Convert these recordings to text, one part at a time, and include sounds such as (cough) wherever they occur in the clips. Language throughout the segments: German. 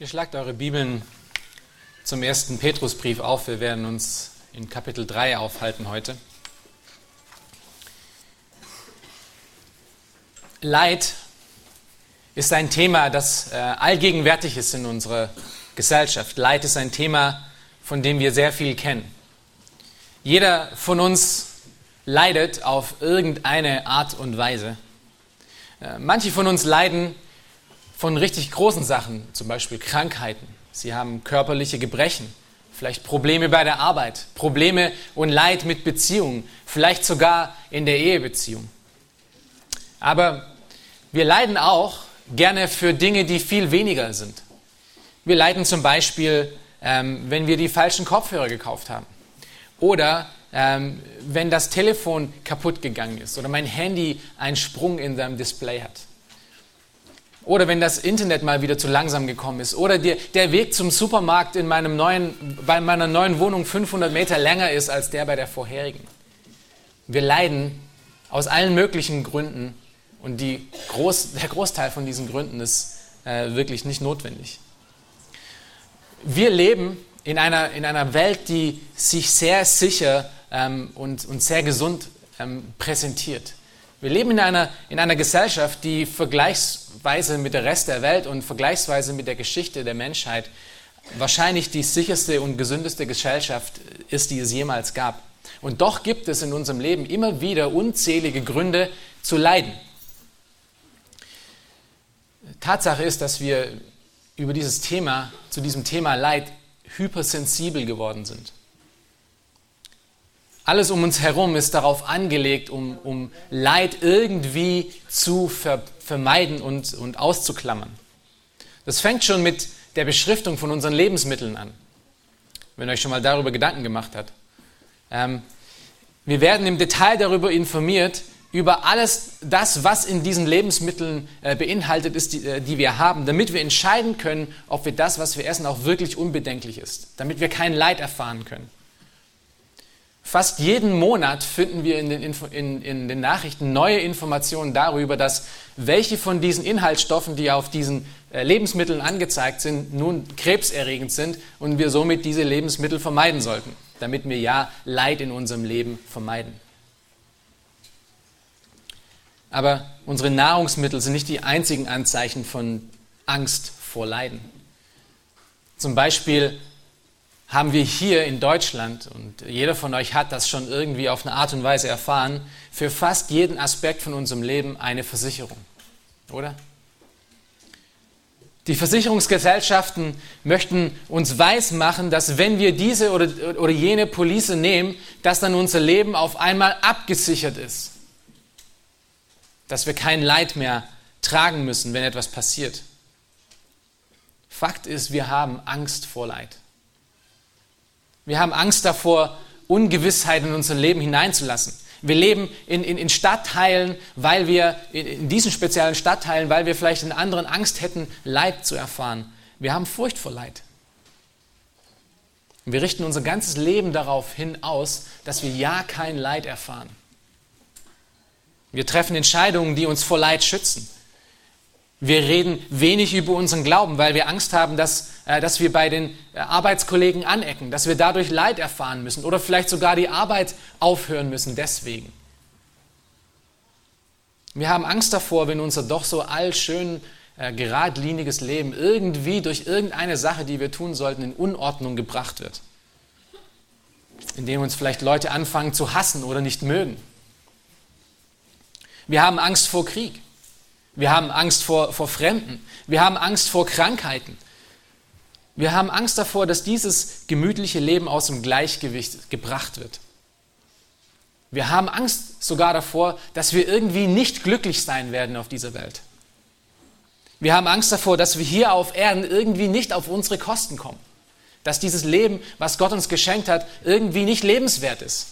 Ihr schlagt eure Bibeln zum ersten Petrusbrief auf. Wir werden uns in Kapitel 3 aufhalten heute. Leid ist ein Thema, das äh, allgegenwärtig ist in unserer Gesellschaft. Leid ist ein Thema, von dem wir sehr viel kennen. Jeder von uns leidet auf irgendeine Art und Weise. Äh, manche von uns leiden von richtig großen Sachen, zum Beispiel Krankheiten. Sie haben körperliche Gebrechen, vielleicht Probleme bei der Arbeit, Probleme und Leid mit Beziehungen, vielleicht sogar in der Ehebeziehung. Aber wir leiden auch gerne für Dinge, die viel weniger sind. Wir leiden zum Beispiel, ähm, wenn wir die falschen Kopfhörer gekauft haben. Oder ähm, wenn das Telefon kaputt gegangen ist oder mein Handy einen Sprung in seinem Display hat. Oder wenn das Internet mal wieder zu langsam gekommen ist. Oder der, der Weg zum Supermarkt in meinem neuen, bei meiner neuen Wohnung 500 Meter länger ist als der bei der vorherigen. Wir leiden aus allen möglichen Gründen und die Groß, der Großteil von diesen Gründen ist äh, wirklich nicht notwendig. Wir leben in einer, in einer Welt, die sich sehr sicher ähm, und, und sehr gesund ähm, präsentiert. Wir leben in einer, in einer Gesellschaft, die vergleichsweise mit der Rest der Welt und vergleichsweise mit der Geschichte der Menschheit wahrscheinlich die sicherste und gesündeste Gesellschaft ist, die es jemals gab. Und doch gibt es in unserem Leben immer wieder unzählige Gründe zu leiden. Tatsache ist, dass wir über dieses Thema, zu diesem Thema Leid hypersensibel geworden sind. Alles um uns herum ist darauf angelegt, um, um Leid irgendwie zu ver, vermeiden und, und auszuklammern. Das fängt schon mit der Beschriftung von unseren Lebensmitteln an, wenn ihr euch schon mal darüber Gedanken gemacht habt. Ähm, wir werden im Detail darüber informiert, über alles das, was in diesen Lebensmitteln äh, beinhaltet ist, die, äh, die wir haben, damit wir entscheiden können, ob wir das, was wir essen, auch wirklich unbedenklich ist, damit wir kein Leid erfahren können. Fast jeden Monat finden wir in den, Info in, in den, Nachrichten neue Informationen darüber, dass welche von diesen Inhaltsstoffen, die auf diesen äh, Lebensmitteln angezeigt sind, nun krebserregend sind und wir somit diese Lebensmittel vermeiden sollten, damit wir ja Leid in unserem Leben vermeiden. Aber unsere Nahrungsmittel sind nicht die einzigen Anzeichen von Angst vor Leiden. Zum Beispiel haben wir hier in Deutschland, und jeder von euch hat das schon irgendwie auf eine Art und Weise erfahren, für fast jeden Aspekt von unserem Leben eine Versicherung. Oder? Die Versicherungsgesellschaften möchten uns weismachen, dass wenn wir diese oder, oder jene Police nehmen, dass dann unser Leben auf einmal abgesichert ist dass wir kein Leid mehr tragen müssen, wenn etwas passiert. Fakt ist, wir haben Angst vor Leid. Wir haben Angst davor, Ungewissheit in unser Leben hineinzulassen. Wir leben in, in, in Stadtteilen, weil wir, in, in diesen speziellen Stadtteilen, weil wir vielleicht in anderen Angst hätten, Leid zu erfahren. Wir haben Furcht vor Leid. Wir richten unser ganzes Leben darauf hin aus, dass wir ja kein Leid erfahren. Wir treffen Entscheidungen, die uns vor Leid schützen. Wir reden wenig über unseren Glauben, weil wir Angst haben, dass, äh, dass wir bei den äh, Arbeitskollegen anecken, dass wir dadurch Leid erfahren müssen oder vielleicht sogar die Arbeit aufhören müssen deswegen. Wir haben Angst davor, wenn unser doch so allschön äh, geradliniges Leben irgendwie durch irgendeine Sache, die wir tun sollten, in Unordnung gebracht wird. Indem uns vielleicht Leute anfangen zu hassen oder nicht mögen. Wir haben Angst vor Krieg. Wir haben Angst vor, vor Fremden. Wir haben Angst vor Krankheiten. Wir haben Angst davor, dass dieses gemütliche Leben aus dem Gleichgewicht gebracht wird. Wir haben Angst sogar davor, dass wir irgendwie nicht glücklich sein werden auf dieser Welt. Wir haben Angst davor, dass wir hier auf Erden irgendwie nicht auf unsere Kosten kommen. Dass dieses Leben, was Gott uns geschenkt hat, irgendwie nicht lebenswert ist.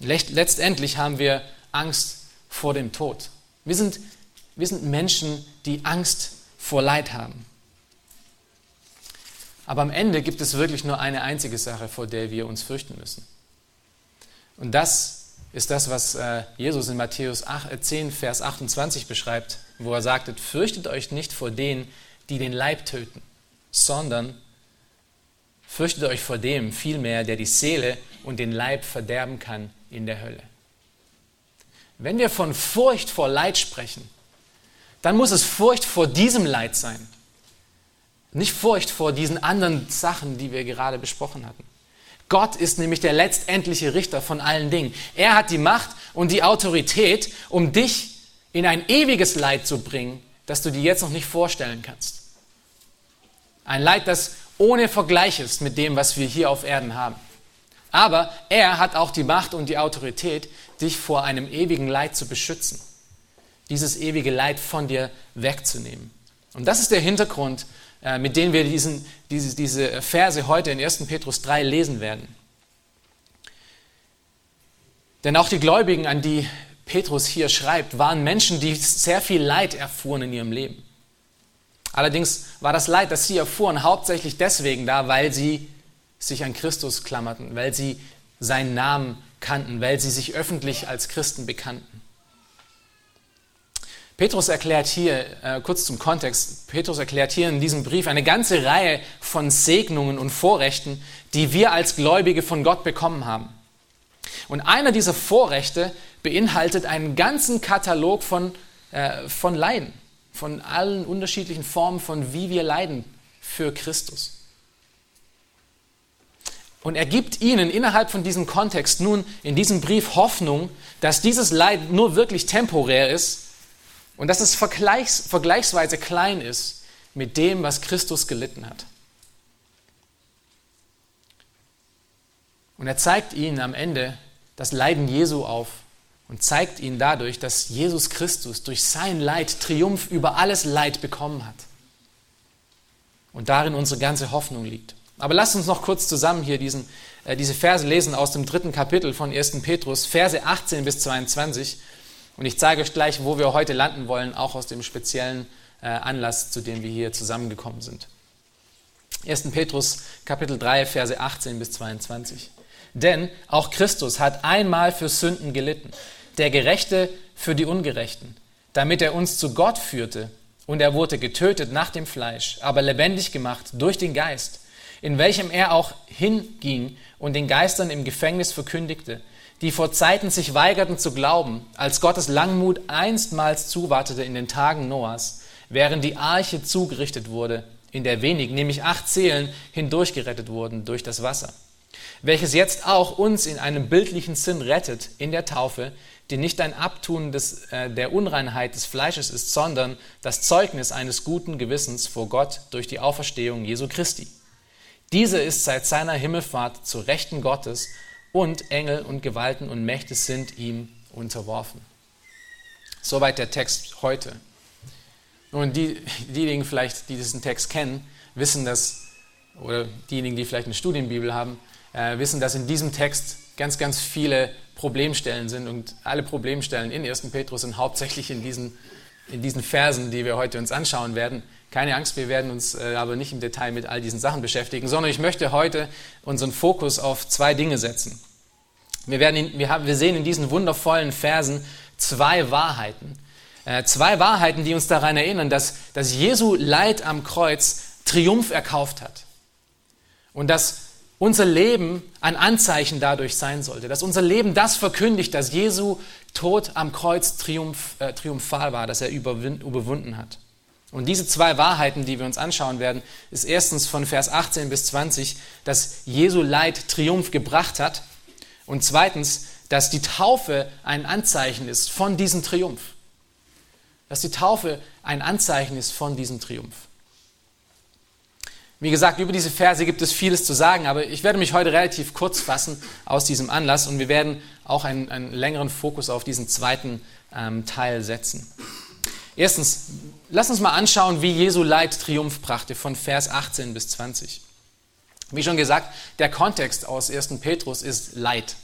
Letztendlich haben wir Angst vor dem Tod. Wir sind, wir sind Menschen, die Angst vor Leid haben. Aber am Ende gibt es wirklich nur eine einzige Sache, vor der wir uns fürchten müssen. Und das ist das, was äh, Jesus in Matthäus 10, äh, Vers 28 beschreibt, wo er sagte, fürchtet euch nicht vor denen, die den Leib töten, sondern fürchtet euch vor dem vielmehr, der die Seele und den Leib verderben kann in der Hölle. Wenn wir von Furcht vor Leid sprechen, dann muss es Furcht vor diesem Leid sein. Nicht Furcht vor diesen anderen Sachen, die wir gerade besprochen hatten. Gott ist nämlich der letztendliche Richter von allen Dingen. Er hat die Macht und die Autorität, um dich in ein ewiges Leid zu bringen, das du dir jetzt noch nicht vorstellen kannst. Ein Leid, das ohne Vergleich ist mit dem, was wir hier auf Erden haben. Aber er hat auch die Macht und die Autorität, dich vor einem ewigen Leid zu beschützen. Dieses ewige Leid von dir wegzunehmen. Und das ist der Hintergrund, äh, mit dem wir diesen, diese, diese Verse heute in 1. Petrus 3 lesen werden. Denn auch die Gläubigen, an die Petrus hier schreibt, waren Menschen, die sehr viel Leid erfuhren in ihrem Leben. Allerdings war das Leid, das sie erfuhren, hauptsächlich deswegen da, weil sie sich an Christus klammerten, weil sie seinen Namen kannten, weil sie sich öffentlich als Christen bekannten. Petrus erklärt hier, äh, kurz zum Kontext, Petrus erklärt hier in diesem Brief eine ganze Reihe von Segnungen und Vorrechten, die wir als Gläubige von Gott bekommen haben. Und einer dieser Vorrechte beinhaltet einen ganzen Katalog von, äh, von Leiden, von allen unterschiedlichen Formen von wie wir leiden für Christus. Und er gibt ihnen innerhalb von diesem Kontext nun in diesem Brief Hoffnung, dass dieses Leid nur wirklich temporär ist und dass es vergleichs, vergleichsweise klein ist mit dem, was Christus gelitten hat. Und er zeigt ihnen am Ende das Leiden Jesu auf und zeigt ihnen dadurch, dass Jesus Christus durch sein Leid Triumph über alles Leid bekommen hat. Und darin unsere ganze Hoffnung liegt. Aber lasst uns noch kurz zusammen hier diesen, äh, diese Verse lesen aus dem dritten Kapitel von 1. Petrus, Verse 18 bis 22. Und ich zeige euch gleich, wo wir heute landen wollen, auch aus dem speziellen äh, Anlass, zu dem wir hier zusammengekommen sind. 1. Petrus, Kapitel 3, Verse 18 bis 22. Denn auch Christus hat einmal für Sünden gelitten, der Gerechte für die Ungerechten, damit er uns zu Gott führte. Und er wurde getötet nach dem Fleisch, aber lebendig gemacht durch den Geist in welchem er auch hinging und den Geistern im Gefängnis verkündigte, die vor Zeiten sich weigerten zu glauben, als Gottes Langmut einstmals zuwartete in den Tagen Noahs, während die Arche zugerichtet wurde, in der wenig, nämlich acht Seelen, hindurchgerettet wurden durch das Wasser, welches jetzt auch uns in einem bildlichen Sinn rettet in der Taufe, die nicht ein Abtun des, äh, der Unreinheit des Fleisches ist, sondern das Zeugnis eines guten Gewissens vor Gott durch die Auferstehung Jesu Christi dieser ist seit seiner Himmelfahrt zu Rechten Gottes und Engel und Gewalten und Mächte sind ihm unterworfen. Soweit der Text heute. Nun, die, diejenigen vielleicht, die diesen Text kennen, wissen das, oder diejenigen, die vielleicht eine Studienbibel haben, äh, wissen, dass in diesem Text ganz, ganz viele Problemstellen sind und alle Problemstellen in 1. Petrus sind hauptsächlich in diesen, in diesen Versen, die wir heute uns anschauen werden, keine Angst, wir werden uns äh, aber nicht im Detail mit all diesen Sachen beschäftigen, sondern ich möchte heute unseren Fokus auf zwei Dinge setzen. Wir, werden in, wir, haben, wir sehen in diesen wundervollen Versen zwei Wahrheiten. Äh, zwei Wahrheiten, die uns daran erinnern, dass, dass Jesu Leid am Kreuz Triumph erkauft hat. Und dass unser Leben ein Anzeichen dadurch sein sollte, dass unser Leben das verkündigt, dass Jesu Tod am Kreuz triumph, äh, triumphal war, dass er überwunden hat. Und diese zwei Wahrheiten, die wir uns anschauen werden, ist erstens von Vers 18 bis 20, dass Jesu Leid Triumph gebracht hat und zweitens, dass die Taufe ein Anzeichen ist von diesem Triumph. Dass die Taufe ein Anzeichen ist von diesem Triumph. Wie gesagt, über diese Verse gibt es vieles zu sagen, aber ich werde mich heute relativ kurz fassen aus diesem Anlass und wir werden auch einen, einen längeren Fokus auf diesen zweiten ähm, Teil setzen. Erstens, lass uns mal anschauen, wie Jesu Leid Triumph brachte von Vers 18 bis 20. Wie schon gesagt, der Kontext aus 1. Petrus ist Leid.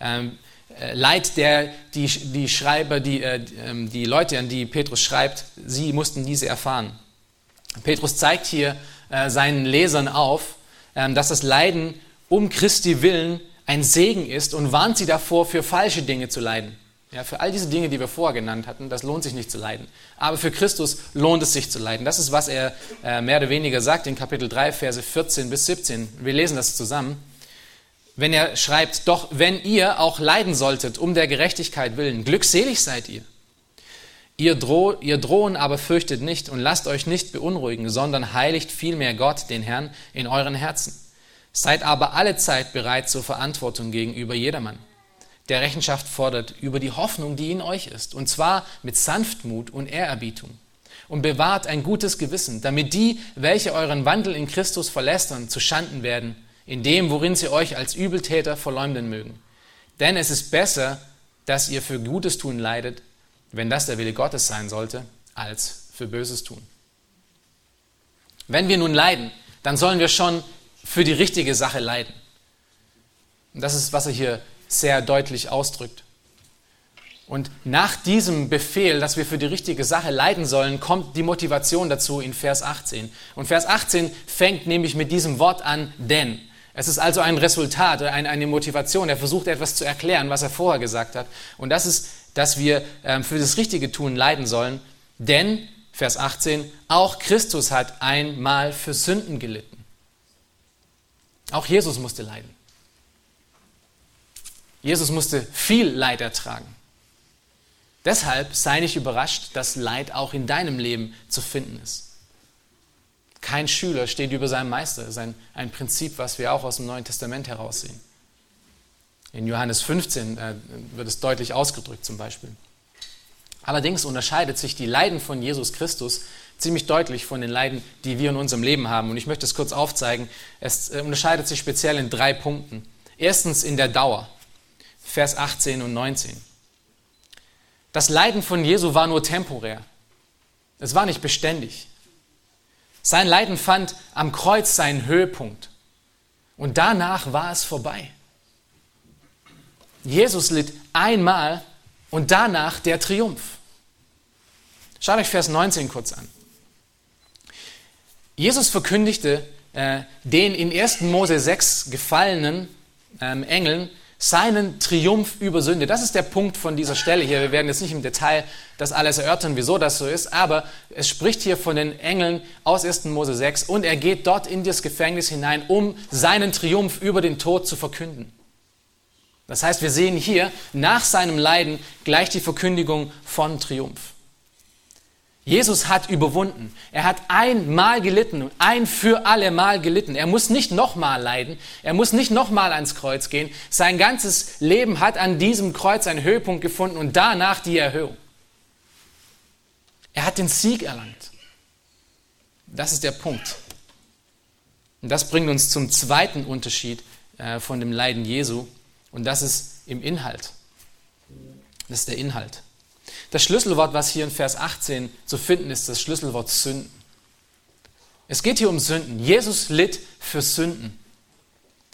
Ähm, äh, Leid, der die, die Schreiber, die, äh, ähm, die Leute, an die Petrus schreibt, sie mussten diese erfahren. Petrus zeigt hier äh, seinen Lesern auf, äh, dass das Leiden um Christi willen ein Segen ist und warnt sie davor, für falsche Dinge zu leiden. Ja, für all diese Dinge, die wir vorher genannt hatten, das lohnt sich nicht zu leiden. Aber für Christus lohnt es sich zu leiden. Das ist, was er äh, mehr oder weniger sagt in Kapitel 3, Verse 14 bis 17. Wir lesen das zusammen. Wenn er schreibt, doch wenn ihr auch leiden solltet um der Gerechtigkeit willen, glückselig seid ihr. Ihr, droh, ihr drohen aber fürchtet nicht und lasst euch nicht beunruhigen, sondern heiligt vielmehr Gott, den Herrn, in euren Herzen. Seid aber alle Zeit bereit zur Verantwortung gegenüber jedermann der Rechenschaft fordert über die Hoffnung, die in euch ist, und zwar mit Sanftmut und Ehrerbietung. Und bewahrt ein gutes Gewissen, damit die, welche euren Wandel in Christus verlästern, zu Schanden werden, in dem, worin sie euch als Übeltäter verleumden mögen. Denn es ist besser, dass ihr für Gutes tun leidet, wenn das der Wille Gottes sein sollte, als für Böses tun. Wenn wir nun leiden, dann sollen wir schon für die richtige Sache leiden. Und das ist, was er hier sehr deutlich ausdrückt. Und nach diesem Befehl, dass wir für die richtige Sache leiden sollen, kommt die Motivation dazu in Vers 18. Und Vers 18 fängt nämlich mit diesem Wort an, denn. Es ist also ein Resultat, eine Motivation. Er versucht etwas zu erklären, was er vorher gesagt hat. Und das ist, dass wir ähm, für das richtige Tun leiden sollen. Denn, Vers 18, auch Christus hat einmal für Sünden gelitten. Auch Jesus musste leiden. Jesus musste viel Leid ertragen. Deshalb sei nicht überrascht, dass Leid auch in deinem Leben zu finden ist. Kein Schüler steht über seinem Meister. Das ist ein, ein Prinzip, was wir auch aus dem Neuen Testament heraussehen. In Johannes 15 äh, wird es deutlich ausgedrückt zum Beispiel. Allerdings unterscheidet sich die Leiden von Jesus Christus ziemlich deutlich von den Leiden, die wir in unserem Leben haben. Und ich möchte es kurz aufzeigen. Es äh, unterscheidet sich speziell in drei Punkten. Erstens in der Dauer. Vers 18 und 19. Das Leiden von Jesu war nur temporär. Es war nicht beständig. Sein Leiden fand am Kreuz seinen Höhepunkt. Und danach war es vorbei. Jesus litt einmal und danach der Triumph. Schaut euch Vers 19 kurz an. Jesus verkündigte äh, den in 1. Mose 6 gefallenen ähm, Engeln, seinen Triumph über Sünde. Das ist der Punkt von dieser Stelle hier. Wir werden jetzt nicht im Detail das alles erörtern, wieso das so ist, aber es spricht hier von den Engeln aus 1. Mose 6 und er geht dort in das Gefängnis hinein, um seinen Triumph über den Tod zu verkünden. Das heißt, wir sehen hier nach seinem Leiden gleich die Verkündigung von Triumph. Jesus hat überwunden. Er hat einmal gelitten, ein für alle Mal gelitten. Er muss nicht nochmal leiden. Er muss nicht nochmal ans Kreuz gehen. Sein ganzes Leben hat an diesem Kreuz einen Höhepunkt gefunden und danach die Erhöhung. Er hat den Sieg erlangt. Das ist der Punkt. Und das bringt uns zum zweiten Unterschied äh, von dem Leiden Jesu. Und das ist im Inhalt. Das ist der Inhalt. Das Schlüsselwort, was hier in Vers 18 zu finden ist, das Schlüsselwort Sünden. Es geht hier um Sünden. Jesus litt für Sünden.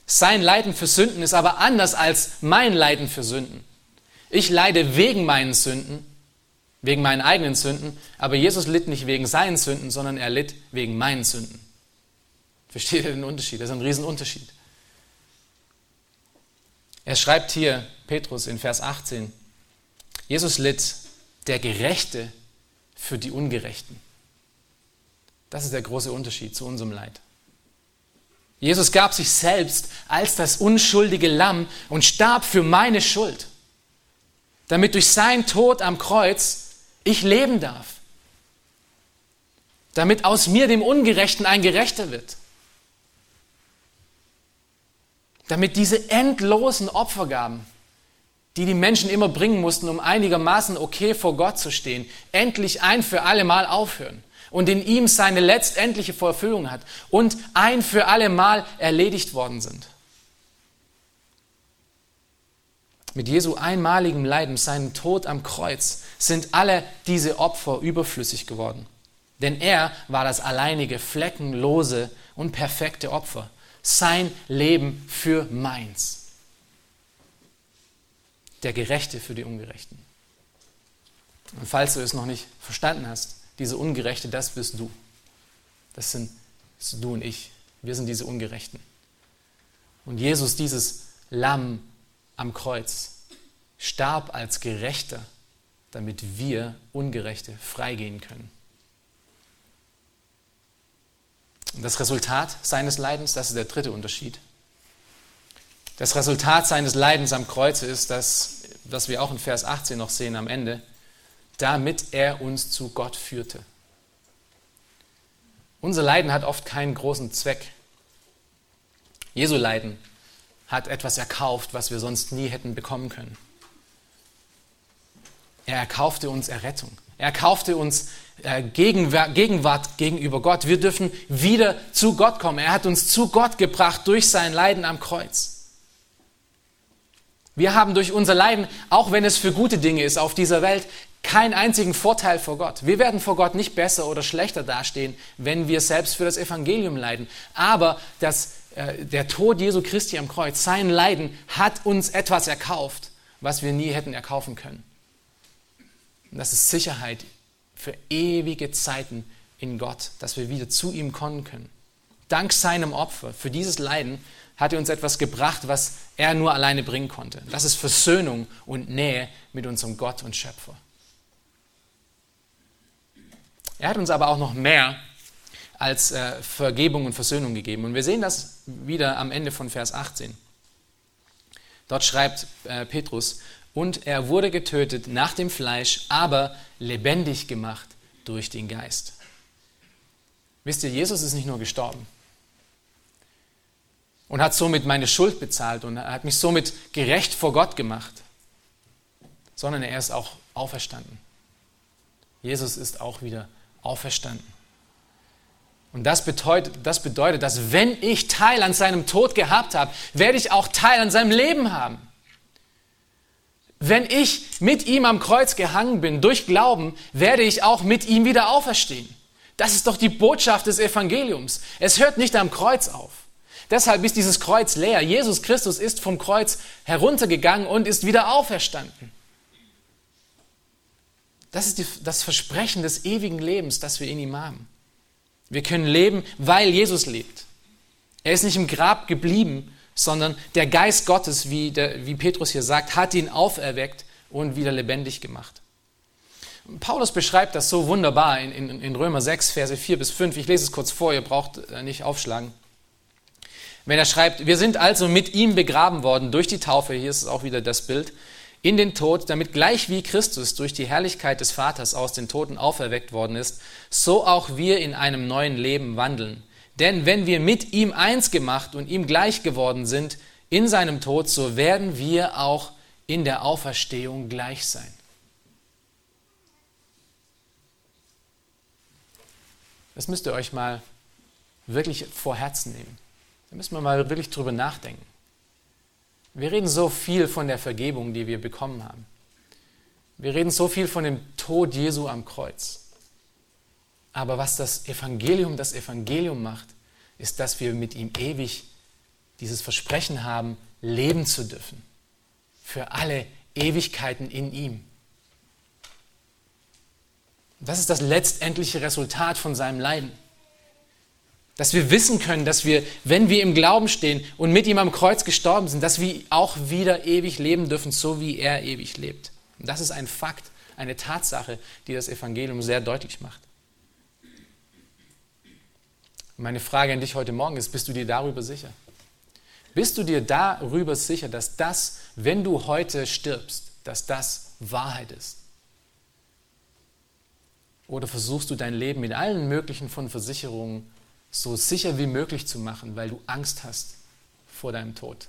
Sein Leiden für Sünden ist aber anders als mein Leiden für Sünden. Ich leide wegen meinen Sünden, wegen meinen eigenen Sünden, aber Jesus litt nicht wegen seinen Sünden, sondern er litt wegen meinen Sünden. Versteht ihr den Unterschied? Das ist ein Riesenunterschied. Er schreibt hier, Petrus in Vers 18, Jesus litt der Gerechte für die Ungerechten. Das ist der große Unterschied zu unserem Leid. Jesus gab sich selbst als das unschuldige Lamm und starb für meine Schuld, damit durch sein Tod am Kreuz ich leben darf, damit aus mir dem Ungerechten ein Gerechter wird, damit diese endlosen Opfergaben die die Menschen immer bringen mussten, um einigermaßen okay vor Gott zu stehen, endlich ein für alle Mal aufhören und in ihm seine letztendliche Verfügung hat und ein für alle Mal erledigt worden sind. Mit Jesu einmaligem Leiden, seinem Tod am Kreuz, sind alle diese Opfer überflüssig geworden. Denn er war das alleinige, fleckenlose und perfekte Opfer. Sein Leben für meins der Gerechte für die Ungerechten. Und falls du es noch nicht verstanden hast, diese Ungerechte, das bist du. Das sind, das du und ich. Wir sind diese Ungerechten. Und Jesus, dieses Lamm am Kreuz, starb als Gerechter, damit wir Ungerechte freigehen können. Und das Resultat seines Leidens, das ist der dritte Unterschied. Das Resultat seines Leidens am Kreuz ist, dass, was wir auch in Vers 18 noch sehen am Ende, damit er uns zu Gott führte. Unser Leiden hat oft keinen großen Zweck. Jesu Leiden hat etwas erkauft, was wir sonst nie hätten bekommen können. Er erkaufte uns Errettung. Er erkaufte uns äh, Gegenwart gegenüber Gott. Wir dürfen wieder zu Gott kommen. Er hat uns zu Gott gebracht durch sein Leiden am Kreuz. Wir haben durch unser Leiden, auch wenn es für gute Dinge ist auf dieser Welt, keinen einzigen Vorteil vor Gott. Wir werden vor Gott nicht besser oder schlechter dastehen, wenn wir selbst für das Evangelium leiden. Aber das, äh, der Tod Jesu Christi am Kreuz, sein Leiden, hat uns etwas erkauft, was wir nie hätten erkaufen können. Und das ist Sicherheit für ewige Zeiten in Gott, dass wir wieder zu ihm kommen können. Dank seinem Opfer für dieses Leiden hat er uns etwas gebracht, was er nur alleine bringen konnte. Das ist Versöhnung und Nähe mit unserem Gott und Schöpfer. Er hat uns aber auch noch mehr als äh, Vergebung und Versöhnung gegeben. Und wir sehen das wieder am Ende von Vers 18. Dort schreibt äh, Petrus, und er wurde getötet nach dem Fleisch, aber lebendig gemacht durch den Geist. Wisst ihr, Jesus ist nicht nur gestorben und hat somit meine Schuld bezahlt und hat mich somit gerecht vor Gott gemacht, sondern er ist auch auferstanden. Jesus ist auch wieder auferstanden. Und das bedeutet, das bedeutet, dass wenn ich Teil an seinem Tod gehabt habe, werde ich auch Teil an seinem Leben haben. Wenn ich mit ihm am Kreuz gehangen bin, durch Glauben, werde ich auch mit ihm wieder auferstehen. Das ist doch die Botschaft des Evangeliums. Es hört nicht am Kreuz auf. Deshalb ist dieses Kreuz leer. Jesus Christus ist vom Kreuz heruntergegangen und ist wieder auferstanden. Das ist die, das Versprechen des ewigen Lebens, das wir in ihm haben. Wir können leben, weil Jesus lebt. Er ist nicht im Grab geblieben, sondern der Geist Gottes, wie, der, wie Petrus hier sagt, hat ihn auferweckt und wieder lebendig gemacht. Paulus beschreibt das so wunderbar in, in, in Römer 6, Verse 4 bis 5. Ich lese es kurz vor, ihr braucht äh, nicht aufschlagen. Wenn er schreibt, wir sind also mit ihm begraben worden durch die Taufe, hier ist es auch wieder das Bild, in den Tod, damit gleich wie Christus durch die Herrlichkeit des Vaters aus den Toten auferweckt worden ist, so auch wir in einem neuen Leben wandeln. Denn wenn wir mit ihm eins gemacht und ihm gleich geworden sind in seinem Tod, so werden wir auch in der Auferstehung gleich sein. Das müsst ihr euch mal wirklich vor Herzen nehmen. Da müssen wir mal wirklich drüber nachdenken. Wir reden so viel von der Vergebung, die wir bekommen haben. Wir reden so viel von dem Tod Jesu am Kreuz. Aber was das Evangelium, das Evangelium macht, ist, dass wir mit ihm ewig dieses Versprechen haben, leben zu dürfen. Für alle Ewigkeiten in ihm. Das ist das letztendliche Resultat von seinem Leiden. Dass wir wissen können, dass wir, wenn wir im Glauben stehen und mit ihm am Kreuz gestorben sind, dass wir auch wieder ewig leben dürfen, so wie er ewig lebt. Und das ist ein Fakt, eine Tatsache, die das Evangelium sehr deutlich macht. Meine Frage an dich heute Morgen ist, bist du dir darüber sicher? Bist du dir darüber sicher, dass das, wenn du heute stirbst, dass das Wahrheit ist? Oder versuchst du dein Leben mit allen möglichen von Versicherungen so sicher wie möglich zu machen, weil du Angst hast vor deinem Tod.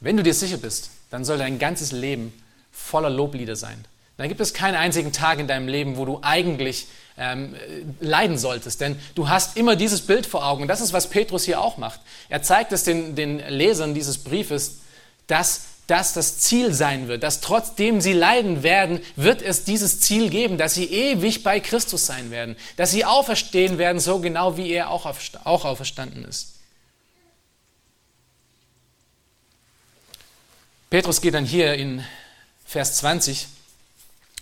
Wenn du dir sicher bist, dann soll dein ganzes Leben voller Loblieder sein. Dann gibt es keinen einzigen Tag in deinem Leben, wo du eigentlich ähm, leiden solltest. Denn du hast immer dieses Bild vor Augen. Und das ist, was Petrus hier auch macht. Er zeigt es den, den Lesern dieses Briefes, dass das das Ziel sein wird, dass trotzdem sie leiden werden, wird es dieses Ziel geben, dass sie ewig bei Christus sein werden, dass sie auferstehen werden, so genau wie er auch auferstanden ist. Petrus geht dann hier in Vers 20,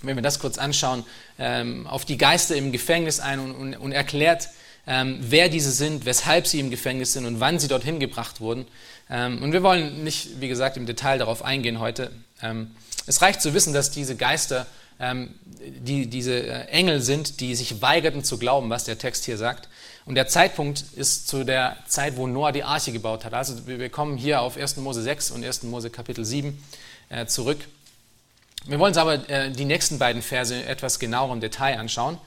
wenn wir das kurz anschauen, ähm, auf die Geister im Gefängnis ein und erklärt, ähm, wer diese sind, weshalb sie im Gefängnis sind und wann sie dorthin gebracht wurden. Ähm, und wir wollen nicht, wie gesagt, im Detail darauf eingehen heute. Ähm, es reicht zu wissen, dass diese Geister ähm, die, diese äh, Engel sind, die sich weigerten zu glauben, was der Text hier sagt. Und der Zeitpunkt ist zu der Zeit, wo Noah die Arche gebaut hat. Also wir kommen hier auf 1. Mose 6 und 1. Mose Kapitel 7 äh, zurück. Wir wollen uns aber äh, die nächsten beiden Verse etwas genauer im Detail anschauen,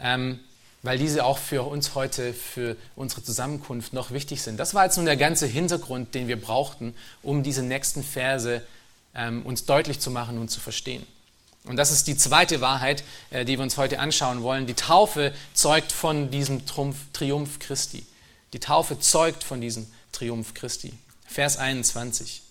ähm, weil diese auch für uns heute, für unsere Zusammenkunft noch wichtig sind. Das war jetzt nun der ganze Hintergrund, den wir brauchten, um diese nächsten Verse ähm, uns deutlich zu machen und zu verstehen. Und das ist die zweite Wahrheit, äh, die wir uns heute anschauen wollen. Die Taufe zeugt von diesem Triumph Christi. Die Taufe zeugt von diesem Triumph Christi. Vers 21.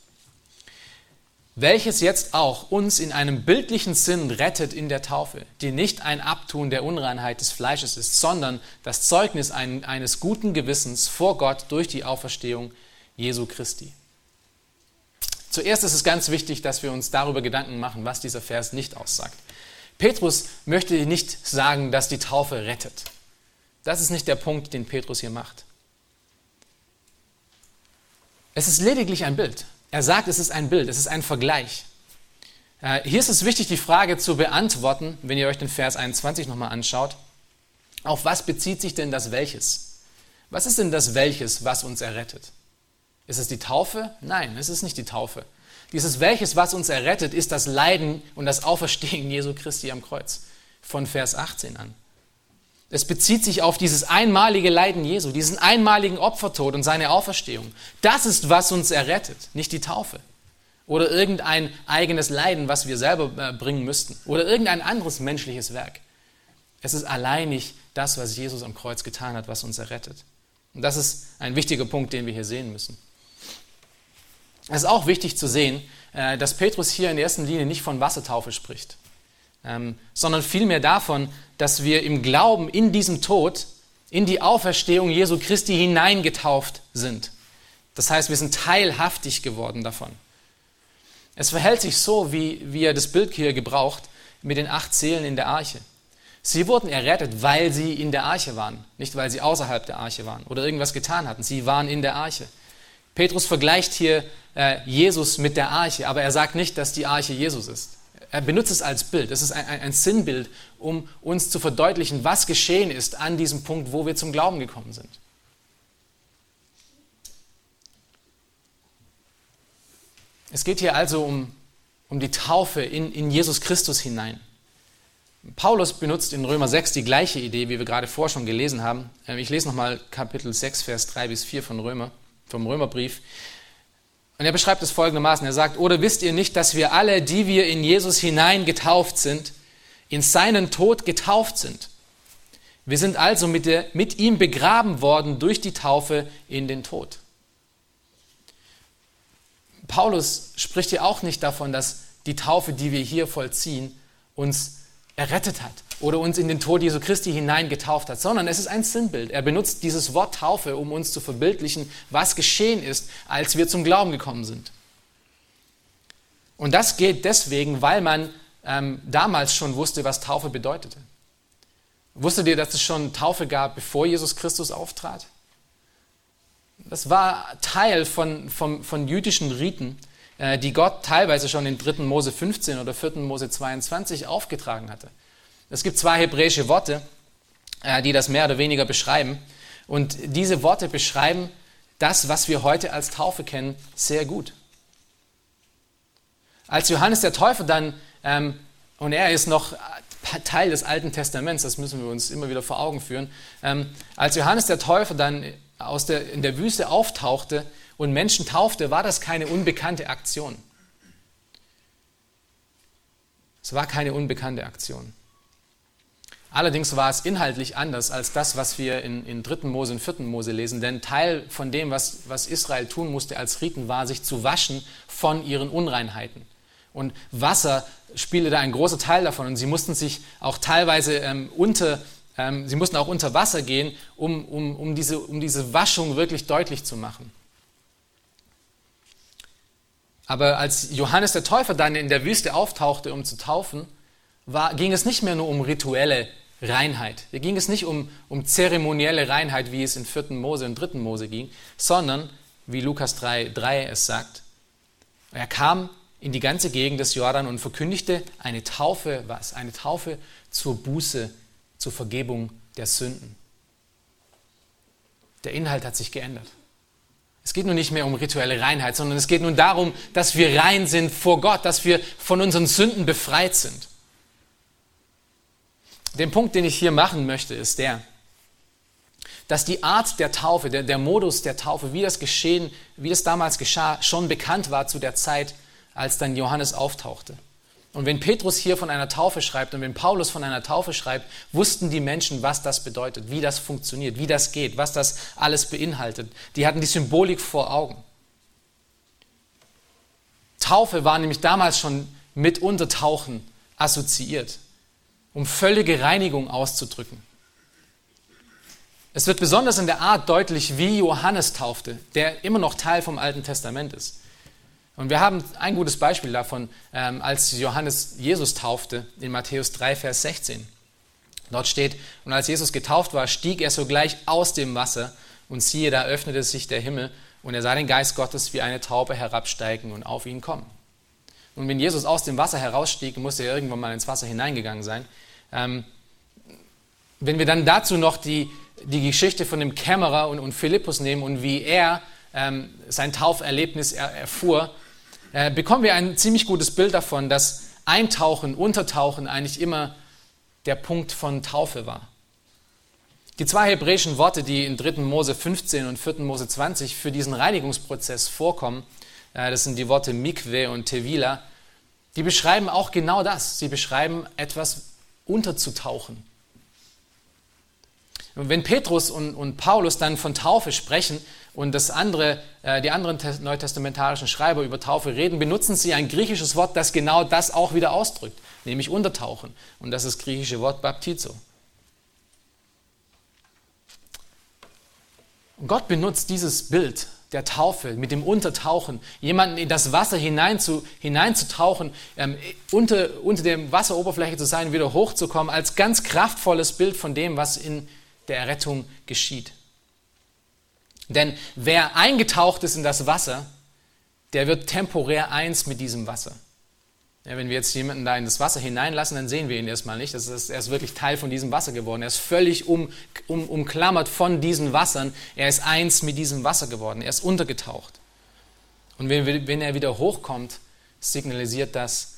Welches jetzt auch uns in einem bildlichen Sinn rettet in der Taufe, die nicht ein Abtun der Unreinheit des Fleisches ist, sondern das Zeugnis eines guten Gewissens vor Gott durch die Auferstehung Jesu Christi. Zuerst ist es ganz wichtig, dass wir uns darüber Gedanken machen, was dieser Vers nicht aussagt. Petrus möchte nicht sagen, dass die Taufe rettet. Das ist nicht der Punkt, den Petrus hier macht. Es ist lediglich ein Bild. Er sagt, es ist ein Bild, es ist ein Vergleich. Äh, hier ist es wichtig, die Frage zu beantworten, wenn ihr euch den Vers 21 nochmal anschaut. Auf was bezieht sich denn das Welches? Was ist denn das Welches, was uns errettet? Ist es die Taufe? Nein, es ist nicht die Taufe. Dieses welches, was uns errettet, ist das Leiden und das Auferstehen (laughs) Jesu Christi am Kreuz. Von Vers 18 an. Es bezieht sich auf dieses einmalige Leiden Jesu, diesen einmaligen Opfertod und seine Auferstehung. Das ist, was uns errettet, nicht die Taufe. Oder irgendein eigenes Leiden, was wir selber äh, bringen müssten. Oder irgendein anderes menschliches Werk. Es ist alleinig das, was Jesus am Kreuz getan hat, was uns errettet. Und das ist ein wichtiger Punkt, den wir hier sehen müssen. Es ist auch wichtig zu sehen, äh, dass Petrus hier in erster Linie nicht von Wassertaufe spricht, ähm, sondern vielmehr davon, dass wir im Glauben in diesem Tod, in die Auferstehung Jesu Christi hineingetauft sind. Das heißt, wir sind teilhaftig geworden davon. Es verhält sich so, wie, wie er das Bild hier gebraucht, mit den acht Seelen in der Arche. Sie wurden errettet, weil sie in der Arche waren, nicht weil sie außerhalb der Arche waren oder irgendwas getan hatten. Sie waren in der Arche. Petrus vergleicht hier äh, Jesus mit der Arche, aber er sagt nicht, dass die Arche Jesus ist. Er benutzt es als Bild. Es ist ein, ein, Sinnbild, um uns zu verdeutlichen, was geschehen ist an diesem Punkt, wo wir zum Glauben gekommen sind. Es geht hier also um, um die Taufe in, in Jesus Christus hinein. Paulus benutzt in Römer 6 die gleiche Idee, wie wir gerade vorher schon gelesen haben. Ähm, ich lese nochmal Kapitel 6, Vers 3 bis 4 von Römer, vom Römerbrief. Und er beschreibt es folgendermaßen. Er sagt, oder wisst ihr nicht, dass wir alle, die wir in Jesus hinein getauft sind, in seinen Tod getauft sind? Wir sind also mit, der, mit ihm begraben worden durch die Taufe in den Tod. Paulus spricht hier auch nicht davon, dass die Taufe, die wir hier vollziehen, uns errettet hat oder uns in den Tod Jesu Christi hineingetauft hat, sondern es ist ein Sinnbild. Er benutzt dieses Wort Taufe, um uns zu verbildlichen, was geschehen ist, als wir zum Glauben gekommen sind. Und das geht deswegen, weil man ähm, damals schon wusste, was Taufe bedeutete. Wusstet ihr, dass es schon Taufe gab, bevor Jesus Christus auftrat? Das war Teil von, von, von jüdischen Riten, die Gott teilweise schon in 3. Mose 15 oder 4. Mose 22 aufgetragen hatte. Es gibt zwei hebräische Worte, äh, die das mehr oder weniger beschreiben. Und diese Worte beschreiben das, was wir heute als Taufe kennen, sehr gut. Als Johannes der Täufer dann, ähm, und er ist noch Teil des Alten Testaments, das müssen wir uns immer wieder vor Augen führen, ähm, als Johannes der Täufer dann aus der, in der Wüste auftauchte und Menschen taufte, war das keine unbekannte Aktion. Es war keine unbekannte Aktion. Allerdings war es inhaltlich anders als das, was wir in, in 3. Mose und 4. Mose lesen, denn Teil von dem, was, was Israel tun musste als Riten, war, sich zu waschen von ihren Unreinheiten. Und Wasser spielte da ein großer Teil davon und sie mussten sich auch teilweise ähm, unter, ähm, sie mussten auch unter Wasser gehen, um, um, um, diese, um diese Waschung wirklich deutlich zu machen. Aber als Johannes der Täufer dann in der Wüste auftauchte, um zu taufen, war, ging es nicht mehr nur um rituelle Reinheit. Hier ging es nicht um, um zeremonielle Reinheit, wie es in 4. Mose und 3. Mose ging, sondern, wie Lukas 3, 3 es sagt, er kam in die ganze Gegend des Jordan und verkündigte eine Taufe, was? Eine Taufe zur Buße, zur Vergebung der Sünden. Der Inhalt hat sich geändert. Es geht nun nicht mehr um rituelle Reinheit, sondern es geht nun darum, dass wir rein sind vor Gott, dass wir von unseren Sünden befreit sind. Den Punkt, den ich hier machen möchte, ist der, dass die Art der Taufe, der, der Modus der Taufe, wie das geschehen, wie das damals geschah, schon bekannt war zu der Zeit, als dann Johannes auftauchte. Und wenn Petrus hier von einer Taufe schreibt und wenn Paulus von einer Taufe schreibt, wussten die Menschen, was das bedeutet, wie das funktioniert, wie das geht, was das alles beinhaltet. Die hatten die Symbolik vor Augen. Taufe war nämlich damals schon mit Untertauchen assoziiert, um völlige Reinigung auszudrücken. Es wird besonders in der Art deutlich, wie Johannes taufte, der immer noch Teil vom Alten Testament ist. Und wir haben ein gutes Beispiel davon, ähm, als Johannes Jesus taufte in Matthäus 3, Vers 16. Dort steht, und als Jesus getauft war, stieg er sogleich aus dem Wasser und siehe, da öffnete sich der Himmel und er sah den Geist Gottes wie eine Taube herabsteigen und auf ihn kommen. Und wenn Jesus aus dem Wasser herausstieg, musste er irgendwann mal ins Wasser hineingegangen sein. Ähm, wenn wir dann dazu noch die, die Geschichte von dem Kämmerer und, und Philippus nehmen und wie er ähm, sein Tauferlebnis er, erfuhr, äh, bekommen wir ein ziemlich gutes Bild davon, dass Eintauchen, Untertauchen eigentlich immer der Punkt von Taufe war. Die zwei hebräischen Worte, die in 3. Mose 15 und 4. Mose 20 für diesen Reinigungsprozess vorkommen, äh, das sind die Worte Mikwe und Tevila, die beschreiben auch genau das. Sie beschreiben etwas unterzutauchen. Und wenn Petrus und, und Paulus dann von Taufe sprechen, und das andere, äh, die anderen neutestamentarischen Schreiber über Taufe reden, benutzen sie ein griechisches Wort, das genau das auch wieder ausdrückt, nämlich untertauchen. Und das ist das griechische Wort Baptizo. Und Gott benutzt dieses Bild der Taufe mit dem Untertauchen, jemanden in das Wasser hineinzu, hineinzutauchen, ähm, unter, unter der Wasseroberfläche zu sein, wieder hochzukommen, als ganz kraftvolles Bild von dem, was in der Errettung geschieht. Denn wer eingetaucht ist in das Wasser, der wird temporär eins mit diesem Wasser. Ja, wenn wir jetzt jemanden da in das Wasser hineinlassen, dann sehen wir ihn erstmal nicht. Das ist, er ist wirklich Teil von diesem Wasser geworden. Er ist völlig um, um, umklammert von diesen Wassern. Er ist eins mit diesem Wasser geworden. Er ist untergetaucht. Und wenn, wenn er wieder hochkommt, signalisiert das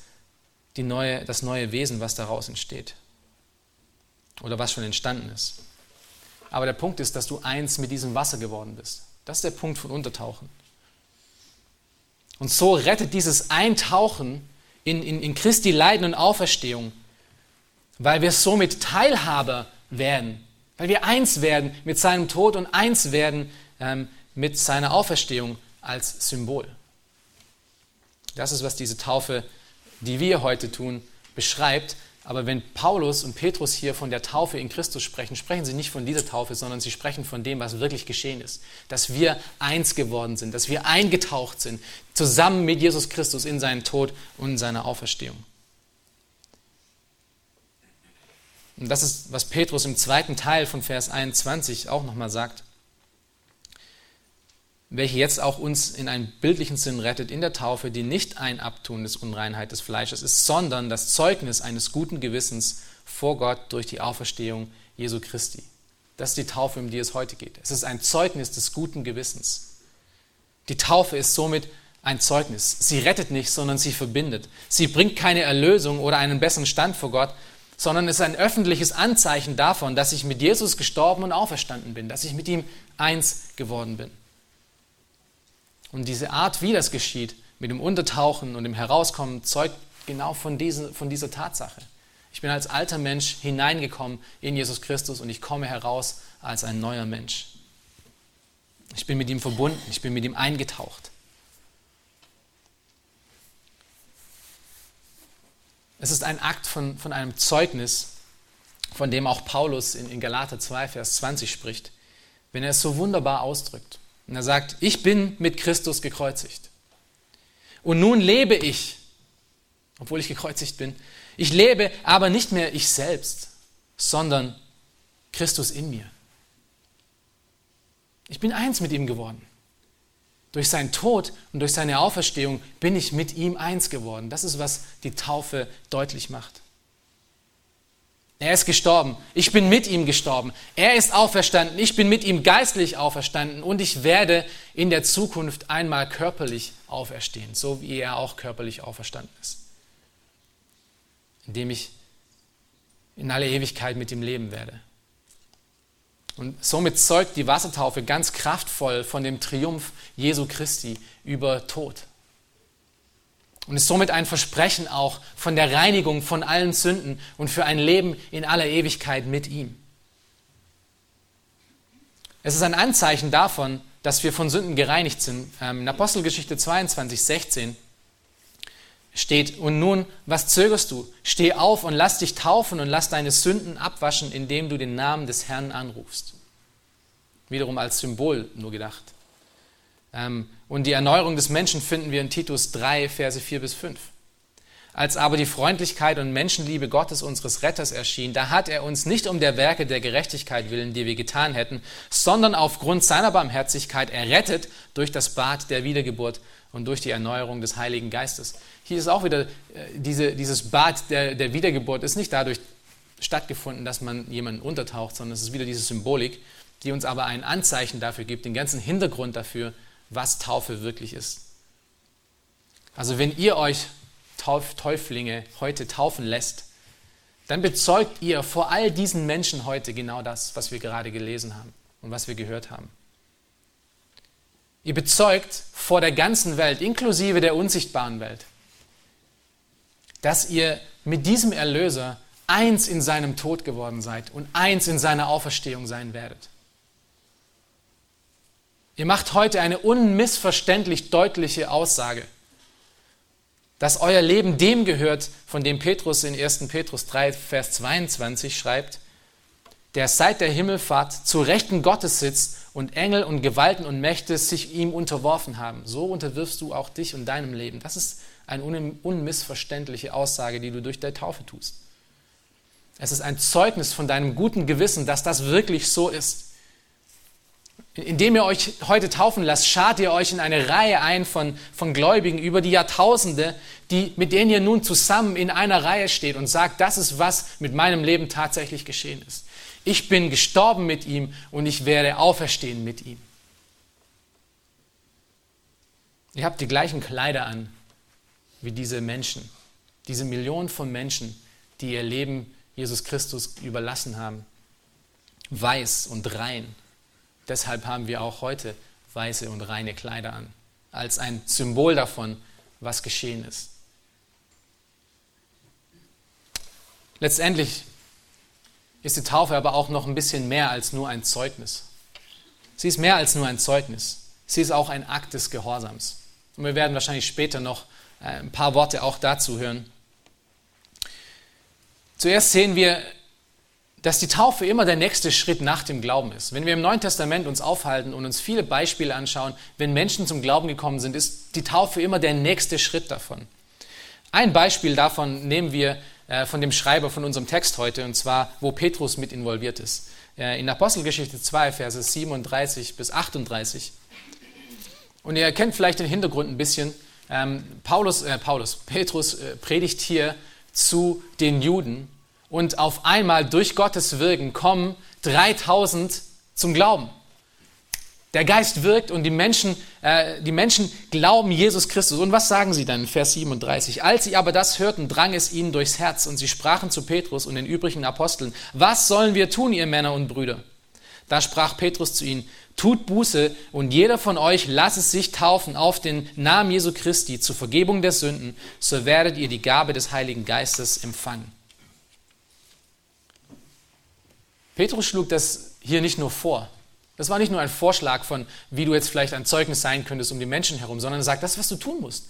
die neue, das neue Wesen, was daraus entsteht. Oder was schon entstanden ist. Aber der Punkt ist, dass du eins mit diesem Wasser geworden bist. Das ist der Punkt von Untertauchen. Und so rettet dieses Eintauchen in, in, in Christi Leiden und Auferstehung, weil wir somit Teilhaber werden, weil wir eins werden mit seinem Tod und eins werden ähm, mit seiner Auferstehung als Symbol. Das ist, was diese Taufe, die wir heute tun, beschreibt. Aber wenn Paulus und Petrus hier von der Taufe in Christus sprechen, sprechen sie nicht von dieser Taufe, sondern sie sprechen von dem, was wirklich geschehen ist. Dass wir eins geworden sind, dass wir eingetaucht sind, zusammen mit Jesus Christus in seinen Tod und in seine Auferstehung. Und das ist, was Petrus im zweiten Teil von Vers 21 auch nochmal sagt welche jetzt auch uns in einen bildlichen Sinn rettet in der Taufe, die nicht ein Abtun des Unreinheit des Fleisches ist, sondern das Zeugnis eines guten Gewissens vor Gott durch die Auferstehung Jesu Christi. Das ist die Taufe, um die es heute geht. Es ist ein Zeugnis des guten Gewissens. Die Taufe ist somit ein Zeugnis. Sie rettet nicht, sondern sie verbindet. Sie bringt keine Erlösung oder einen besseren Stand vor Gott, sondern ist ein öffentliches Anzeichen davon, dass ich mit Jesus gestorben und auferstanden bin, dass ich mit ihm eins geworden bin. Und diese Art, wie das geschieht, mit dem Untertauchen und dem Herauskommen, zeugt genau von, diesen, von dieser Tatsache. Ich bin als alter Mensch hineingekommen in Jesus Christus und ich komme heraus als ein neuer Mensch. Ich bin mit ihm verbunden, ich bin mit ihm eingetaucht. Es ist ein Akt von, von einem Zeugnis, von dem auch Paulus in, in Galater 2, Vers 20 spricht, wenn er es so wunderbar ausdrückt. Und er sagt, ich bin mit Christus gekreuzigt. Und nun lebe ich, obwohl ich gekreuzigt bin. Ich lebe aber nicht mehr ich selbst, sondern Christus in mir. Ich bin eins mit ihm geworden. Durch seinen Tod und durch seine Auferstehung bin ich mit ihm eins geworden. Das ist, was die Taufe deutlich macht. Er ist gestorben. Ich bin mit ihm gestorben. Er ist auferstanden. Ich bin mit ihm geistlich auferstanden. Und ich werde in der Zukunft einmal körperlich auferstehen, so wie er auch körperlich auferstanden ist. Indem ich in alle Ewigkeit mit ihm leben werde. Und somit zeugt die Wassertaufe ganz kraftvoll von dem Triumph Jesu Christi über Tod. Und ist somit ein Versprechen auch von der Reinigung von allen Sünden und für ein Leben in aller Ewigkeit mit ihm. Es ist ein Anzeichen davon, dass wir von Sünden gereinigt sind. Ähm, in Apostelgeschichte 22, 16 steht, und nun, was zögerst du? Steh auf und lass dich taufen und lass deine Sünden abwaschen, indem du den Namen des Herrn anrufst. Wiederum als Symbol nur gedacht. Und die Erneuerung des Menschen finden wir in Titus 3, Verse 4 bis 5. Als aber die Freundlichkeit und Menschenliebe Gottes unseres Retters erschien, da hat er uns nicht um der Werke der Gerechtigkeit willen, die wir getan hätten, sondern aufgrund seiner Barmherzigkeit errettet durch das Bad der Wiedergeburt und durch die Erneuerung des Heiligen Geistes. Hier ist auch wieder äh, diese, dieses Bad der, der Wiedergeburt ist nicht dadurch stattgefunden, dass man jemanden untertaucht, sondern es ist wieder diese Symbolik, die uns aber ein Anzeichen dafür gibt, den ganzen Hintergrund dafür, was Taufe wirklich ist. Also wenn ihr euch Täuflinge heute taufen lässt, dann bezeugt ihr vor all diesen Menschen heute genau das, was wir gerade gelesen haben und was wir gehört haben. Ihr bezeugt vor der ganzen Welt, inklusive der unsichtbaren Welt, dass ihr mit diesem Erlöser eins in seinem Tod geworden seid und eins in seiner Auferstehung sein werdet. Ihr macht heute eine unmissverständlich deutliche Aussage, dass euer Leben dem gehört, von dem Petrus in 1. Petrus 3, Vers 22 schreibt, der seit der Himmelfahrt zu Rechten Gottes sitzt und Engel und Gewalten und Mächte sich ihm unterworfen haben. So unterwirfst du auch dich und deinem Leben. Das ist eine unmissverständliche Aussage, die du durch der Taufe tust. Es ist ein Zeugnis von deinem guten Gewissen, dass das wirklich so ist. Indem ihr euch heute taufen lasst, schart ihr euch in eine Reihe ein von, von Gläubigen über die Jahrtausende, die, mit denen ihr nun zusammen in einer Reihe steht und sagt, das ist, was mit meinem Leben tatsächlich geschehen ist. Ich bin gestorben mit ihm und ich werde auferstehen mit ihm. Ihr habt die gleichen Kleider an wie diese Menschen, diese Millionen von Menschen, die ihr Leben Jesus Christus überlassen haben. Weiß und rein Deshalb haben wir auch heute weiße und reine Kleider an, als ein Symbol davon, was geschehen ist. Letztendlich ist die Taufe aber auch noch ein bisschen mehr als nur ein Zeugnis. Sie ist mehr als nur ein Zeugnis. Sie ist auch ein Akt des Gehorsams. Und wir werden wahrscheinlich später noch äh, ein paar Worte auch dazu hören. Zuerst sehen wir dass die Taufe immer der nächste Schritt nach dem Glauben ist. Wenn wir im Neuen Testament uns aufhalten und uns viele Beispiele anschauen, wenn Menschen zum Glauben gekommen sind, ist die Taufe immer der nächste Schritt davon. Ein Beispiel davon nehmen wir äh, von dem Schreiber von unserem Text heute, und zwar, wo Petrus mit involviert ist. Äh, in Apostelgeschichte 2, Verse 37 bis 38. Und ihr kennt vielleicht den Hintergrund ein bisschen. Ähm, Paulus, äh, Paulus, Petrus äh, predigt hier zu den Juden und auf einmal durch Gottes Wirken kommen 3000 zum Glauben. Der Geist wirkt und die Menschen, äh, die Menschen glauben Jesus Christus. Und was sagen sie dann in Vers 37? Als sie aber das hörten, drang es ihnen durchs Herz und sie sprachen zu Petrus und den übrigen Aposteln, was sollen wir tun, ihr Männer und Brüder? Da sprach Petrus zu ihnen, tut Buße und jeder von euch lasse sich taufen auf den Namen Jesu Christi zur Vergebung der Sünden, so werdet ihr die Gabe des Heiligen Geistes empfangen. Petrus schlug das hier nicht nur vor. Das war nicht nur ein Vorschlag von, wie du jetzt vielleicht ein Zeugnis sein könntest um die Menschen herum, sondern er sagt, das was du tun musst.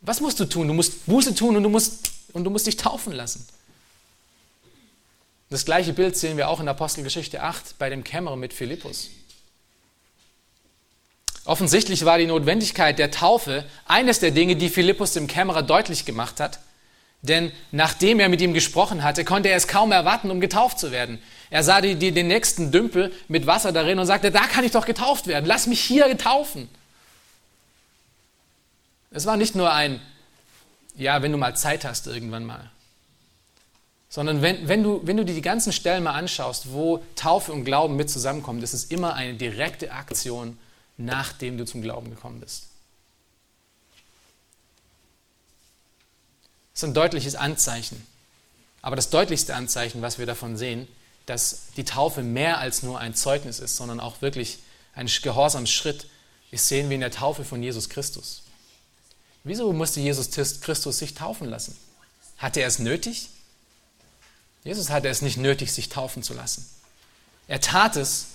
Was musst du tun? Du musst Buße tun und du musst, und du musst dich taufen lassen. Das gleiche Bild sehen wir auch in Apostelgeschichte 8 bei dem Kämmerer mit Philippus. Offensichtlich war die Notwendigkeit der Taufe eines der Dinge, die Philippus dem Kämmerer deutlich gemacht hat, Denn nachdem er mit ihm gesprochen hatte, konnte er es kaum erwarten, um getauft zu werden. Er sah die, die, den nächsten Dümpel mit Wasser darin und sagte, da kann ich doch getauft werden, lass mich hier getaufen. Es war nicht nur ein, ja, wenn du mal Zeit hast irgendwann mal, sondern wenn, wenn, du, wenn du dir die ganzen Stellen mal anschaust, wo Taufe und Glauben mit zusammenkommen, ist es immer eine direkte Aktion, nachdem du zum Glauben gekommen bist. Das ist ein deutliches Anzeichen. Aber das deutlichste Anzeichen, was wir davon sehen, dass die Taufe mehr als nur ein Zeugnis ist, sondern auch wirklich ein Gehorsamsschritt, ist, sehen wir in der Taufe von Jesus Christus. Wieso musste Jesus Christus sich taufen lassen? Hatte er es nötig? Jesus hatte es nicht nötig, sich taufen zu lassen. Er tat es,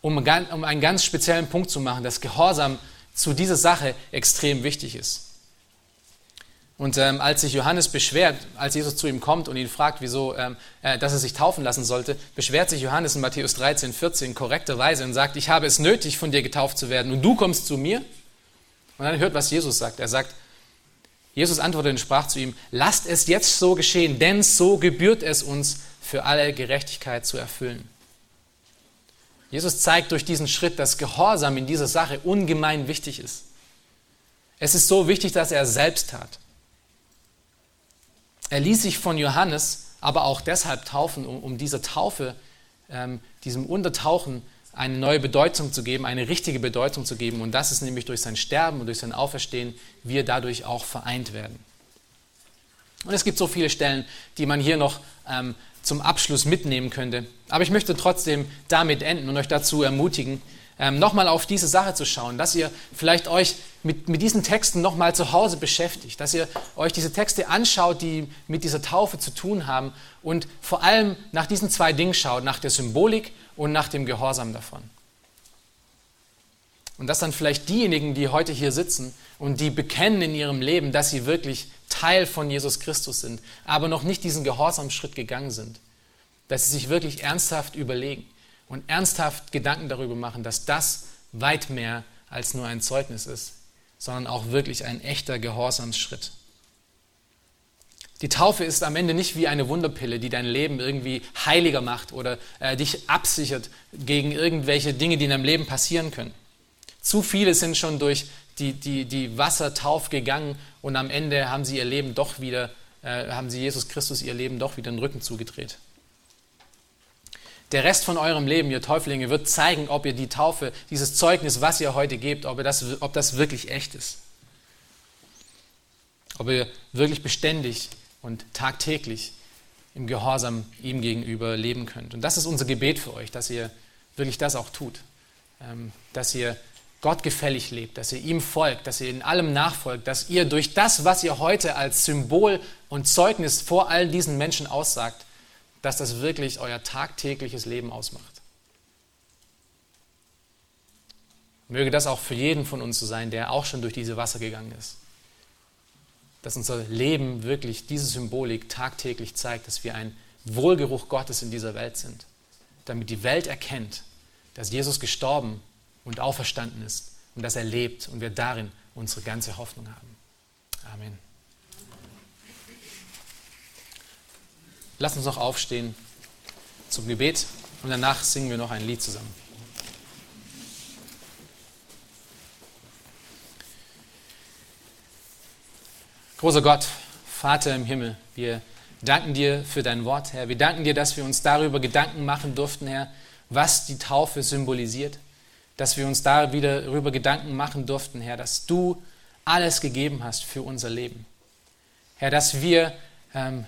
um, um einen ganz speziellen Punkt zu machen, dass Gehorsam zu dieser Sache extrem wichtig ist. Und ähm, als sich Johannes beschwert, als Jesus zu ihm kommt und ihn fragt, wieso, ähm, äh, dass er sich taufen lassen sollte, beschwert sich Johannes in Matthäus 13, 14 korrekterweise und sagt, ich habe es nötig, von dir getauft zu werden und du kommst zu mir? Und dann hört, was Jesus sagt. Er sagt, Jesus antwortete und sprach zu ihm, lasst es jetzt so geschehen, denn so gebührt es uns, für alle Gerechtigkeit zu erfüllen. Jesus zeigt durch diesen Schritt, dass Gehorsam in dieser Sache ungemein wichtig ist. Es ist so wichtig, dass er selbst tat. Er ließ sich von Johannes aber auch deshalb taufen, um, um dieser Taufe, ähm, diesem Untertauchen eine neue Bedeutung zu geben, eine richtige Bedeutung zu geben. Und das ist nämlich durch sein Sterben und durch sein Auferstehen, wir dadurch auch vereint werden. Und es gibt so viele Stellen, die man hier noch ähm, zum Abschluss mitnehmen könnte. Aber ich möchte trotzdem damit enden und euch dazu ermutigen, ähm, nochmal auf diese Sache zu schauen, dass ihr vielleicht euch mit, mit diesen Texten nochmal zu Hause beschäftigt, dass ihr euch diese Texte anschaut, die mit dieser Taufe zu tun haben und vor allem nach diesen zwei Dingen schaut, nach der Symbolik und nach dem Gehorsam davon. Und dass dann vielleicht diejenigen, die heute hier sitzen und die bekennen in ihrem Leben, dass sie wirklich Teil von Jesus Christus sind, aber noch nicht diesen Gehorsamschritt gegangen sind, dass sie sich wirklich ernsthaft überlegen, und ernsthaft Gedanken darüber machen, dass das weit mehr als nur ein Zeugnis ist, sondern auch wirklich ein echter Gehorsamsschritt. Die Taufe ist am Ende nicht wie eine Wunderpille, die dein Leben irgendwie heiliger macht oder äh, dich absichert gegen irgendwelche Dinge, die in deinem Leben passieren können. Zu viele sind schon durch die, die, die Wassertaufe gegangen und am Ende haben sie ihr Leben doch wieder, äh, haben sie Jesus Christus ihr Leben doch wieder den Rücken zugedreht. Der Rest von eurem Leben, ihr Täuflinge, wird zeigen, ob ihr die Taufe, dieses Zeugnis, was ihr heute gebt, ob, das, ob das wirklich echt ist. Ob ihr wirklich beständig und tagtäglich im Gehorsam ihm gegenüber leben könnt. Und das ist unser Gebet für euch, dass ihr wirklich das auch tut. Ähm, dass ihr Gott gefällig lebt, dass ihr ihm folgt, dass ihr in allem nachfolgt, dass ihr durch das, was ihr heute als Symbol und Zeugnis vor all diesen Menschen aussagt, dass das wirklich euer tagtägliches Leben ausmacht. Möge das auch für jeden von uns so sein, der auch schon durch diese Wasser gegangen ist. Dass unser Leben wirklich diese Symbolik tagtäglich zeigt, dass wir ein Wohlgeruch Gottes in dieser Welt sind. Damit die Welt erkennt, dass Jesus gestorben und auferstanden ist und dass er lebt und wir darin unsere ganze Hoffnung haben. Amen. Lass uns noch aufstehen zum Gebet und danach singen wir noch ein Lied zusammen. Großer Gott, Vater im Himmel, wir danken dir für dein Wort, Herr. Wir danken dir, dass wir uns darüber Gedanken machen durften, Herr, was die Taufe symbolisiert. Dass wir uns da wieder darüber Gedanken machen durften, Herr, dass du alles gegeben hast für unser Leben. Herr, dass wir ähm,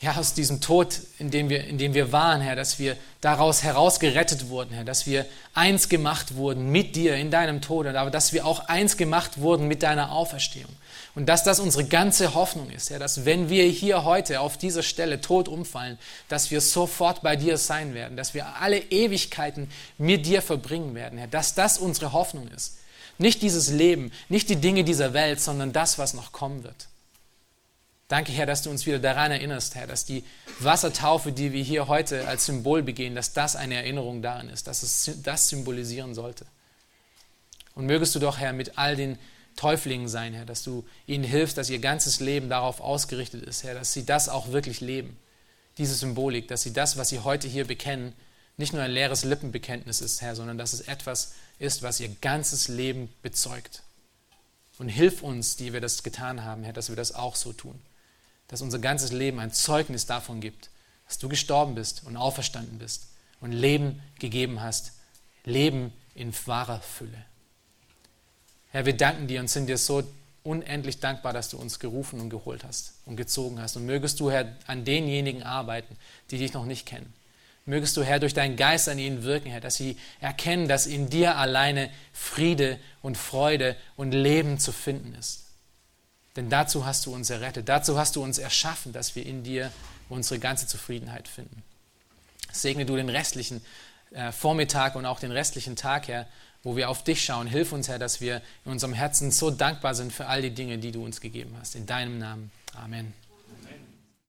ja, aus diesem Tod, in dem, wir, in dem wir waren, Herr, dass wir daraus herausgerettet wurden, Herr, dass wir eins gemacht wurden mit dir in deinem Tod, aber dass wir auch eins gemacht wurden mit deiner Auferstehung. Und dass das unsere ganze Hoffnung ist, Herr, dass wenn wir hier heute auf dieser Stelle tot umfallen, dass wir sofort bei dir sein werden, dass wir alle Ewigkeiten mit dir verbringen werden, Herr, dass das unsere Hoffnung ist. Nicht dieses Leben, nicht die Dinge dieser Welt, sondern das, was noch kommen wird. Danke, Herr, dass du uns wieder daran erinnerst, Herr, dass die Wassertaufe, die wir hier heute als Symbol begehen, dass das eine Erinnerung daran ist, dass es das symbolisieren sollte. Und mögest du doch, Herr, mit all den Täuflingen sein, Herr, dass du ihnen hilfst, dass ihr ganzes Leben darauf ausgerichtet ist, Herr, dass sie das auch wirklich leben. Diese Symbolik, dass sie das, was sie heute hier bekennen, nicht nur ein leeres Lippenbekenntnis ist, Herr, sondern dass es etwas ist, was ihr ganzes Leben bezeugt. Und hilf uns, die wir das getan haben, Herr, dass wir das auch so tun. Dass unser ganzes Leben ein Zeugnis davon gibt, dass du gestorben bist und auferstanden bist und Leben gegeben hast. Leben in wahrer Fülle. Herr, wir danken dir und sind dir so unendlich dankbar, dass du uns gerufen und geholt hast und gezogen hast. Und mögest du, Herr, an denjenigen arbeiten, die dich noch nicht kennen. Mögest du, Herr, durch deinen Geist an ihnen wirken, Herr, dass sie erkennen, dass in dir alleine Friede und Freude und Leben zu finden ist. Denn dazu hast du uns errettet, dazu hast du uns erschaffen, dass wir in dir unsere ganze Zufriedenheit finden. Segne du den restlichen äh, Vormittag und auch den restlichen Tag, Herr, wo wir auf dich schauen. Hilf uns, Herr, dass wir in unserem Herzen so dankbar sind für all die Dinge, die du uns gegeben hast. In deinem Namen. Amen.